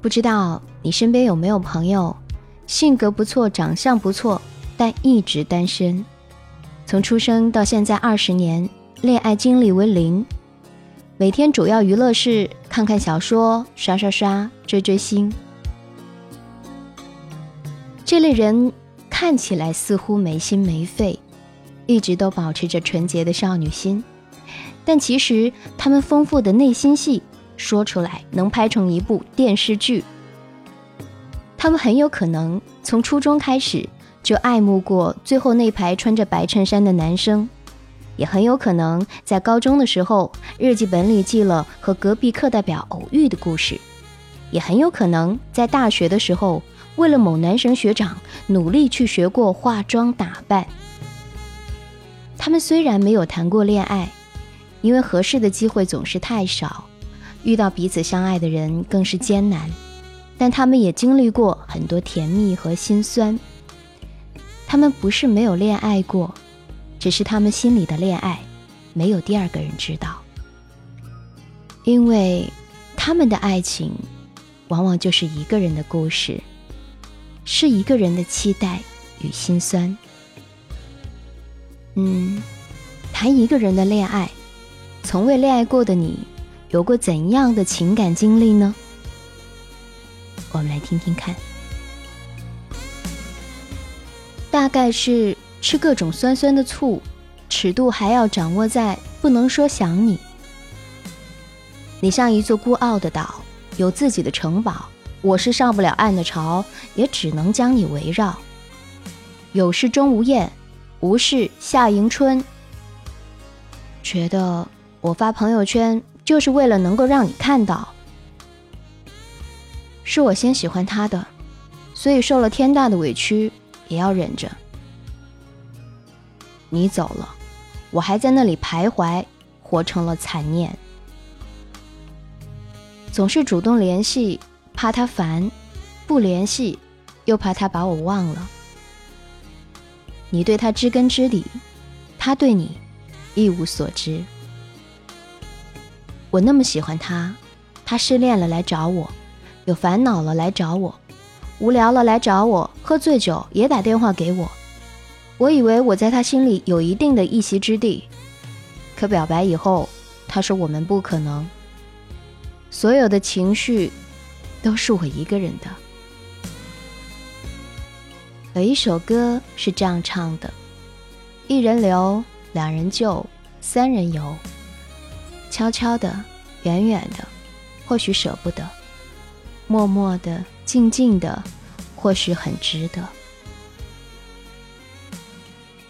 不知道你身边有没有朋友，性格不错，长相不错，但一直单身，从出生到现在二十年，恋爱经历为零，每天主要娱乐是看看小说、刷刷刷、追追星。这类人看起来似乎没心没肺，一直都保持着纯洁的少女心，但其实他们丰富的内心戏。说出来能拍成一部电视剧。他们很有可能从初中开始就爱慕过最后那排穿着白衬衫的男生，也很有可能在高中的时候日记本里记了和隔壁课代表偶遇的故事，也很有可能在大学的时候为了某男神学长努力去学过化妆打扮。他们虽然没有谈过恋爱，因为合适的机会总是太少。遇到彼此相爱的人更是艰难，但他们也经历过很多甜蜜和心酸。他们不是没有恋爱过，只是他们心里的恋爱没有第二个人知道。因为他们的爱情往往就是一个人的故事，是一个人的期待与心酸。嗯，谈一个人的恋爱，从未恋爱过的你。有过怎样的情感经历呢？我们来听听看。大概是吃各种酸酸的醋，尺度还要掌握在不能说想你。你像一座孤傲的岛，有自己的城堡，我是上不了岸的潮，也只能将你围绕。有事钟无艳，无事夏迎春。觉得我发朋友圈。就是为了能够让你看到，是我先喜欢他的，所以受了天大的委屈也要忍着。你走了，我还在那里徘徊，活成了残念。总是主动联系，怕他烦；不联系，又怕他把我忘了。你对他知根知底，他对你一无所知。我那么喜欢他，他失恋了来找我，有烦恼了来找我，无聊了来找我，喝醉酒也打电话给我。我以为我在他心里有一定的一席之地，可表白以后，他说我们不可能。所有的情绪都是我一个人的。有一首歌是这样唱的：一人留，两人救，三人游。悄悄的，远远的，或许舍不得；默默的，静静的，或许很值得。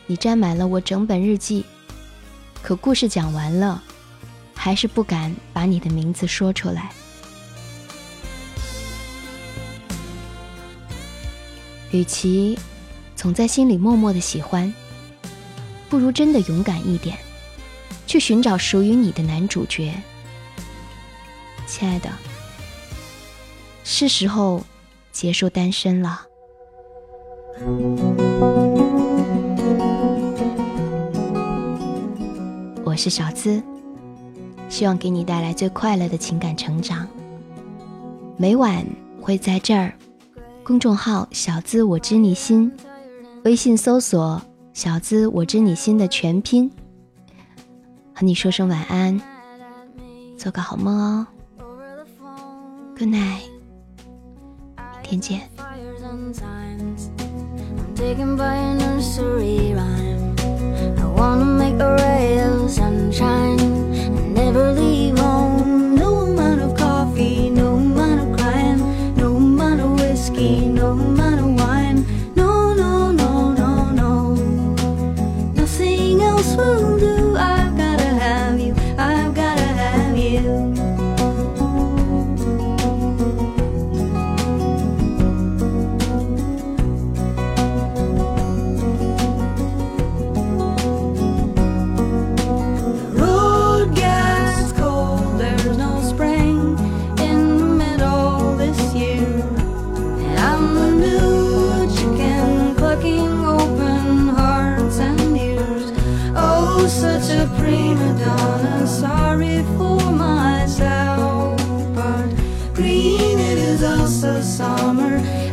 你占满了我整本日记，可故事讲完了，还是不敢把你的名字说出来。与其总在心里默默的喜欢，不如真的勇敢一点。去寻找属于你的男主角，亲爱的，是时候结束单身了。我是小资，希望给你带来最快乐的情感成长。每晚会在这儿，公众号“小资我知你心”，微信搜索“小资我知你心”的全拼。和你说声晚安，做个好梦哦。Good night，明天见。such a prima donna. Sorry for myself, but green it is also summer.